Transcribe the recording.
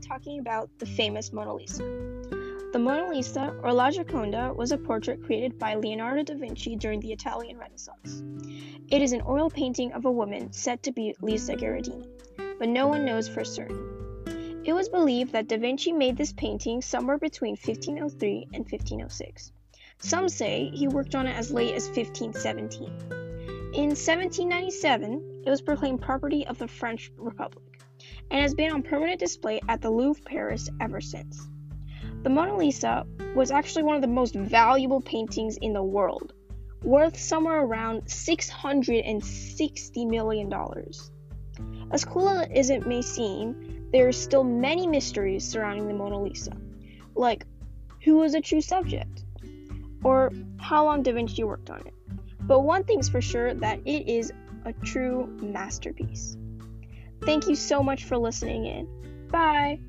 talking about the famous Mona Lisa. The Mona Lisa, or La Gioconda, was a portrait created by Leonardo da Vinci during the Italian Renaissance. It is an oil painting of a woman said to be Lisa Gherardini, but no one knows for certain. It was believed that da Vinci made this painting somewhere between 1503 and 1506. Some say he worked on it as late as 1517. In 1797, it was proclaimed property of the French Republic and has been on permanent display at the Louvre, Paris ever since. The Mona Lisa was actually one of the most valuable paintings in the world, worth somewhere around $660 million. As cool as it may seem, there are still many mysteries surrounding the Mona Lisa, like who was a true subject, or how long Da Vinci worked on it. But one thing's for sure that it is a true masterpiece. Thank you so much for listening in. Bye.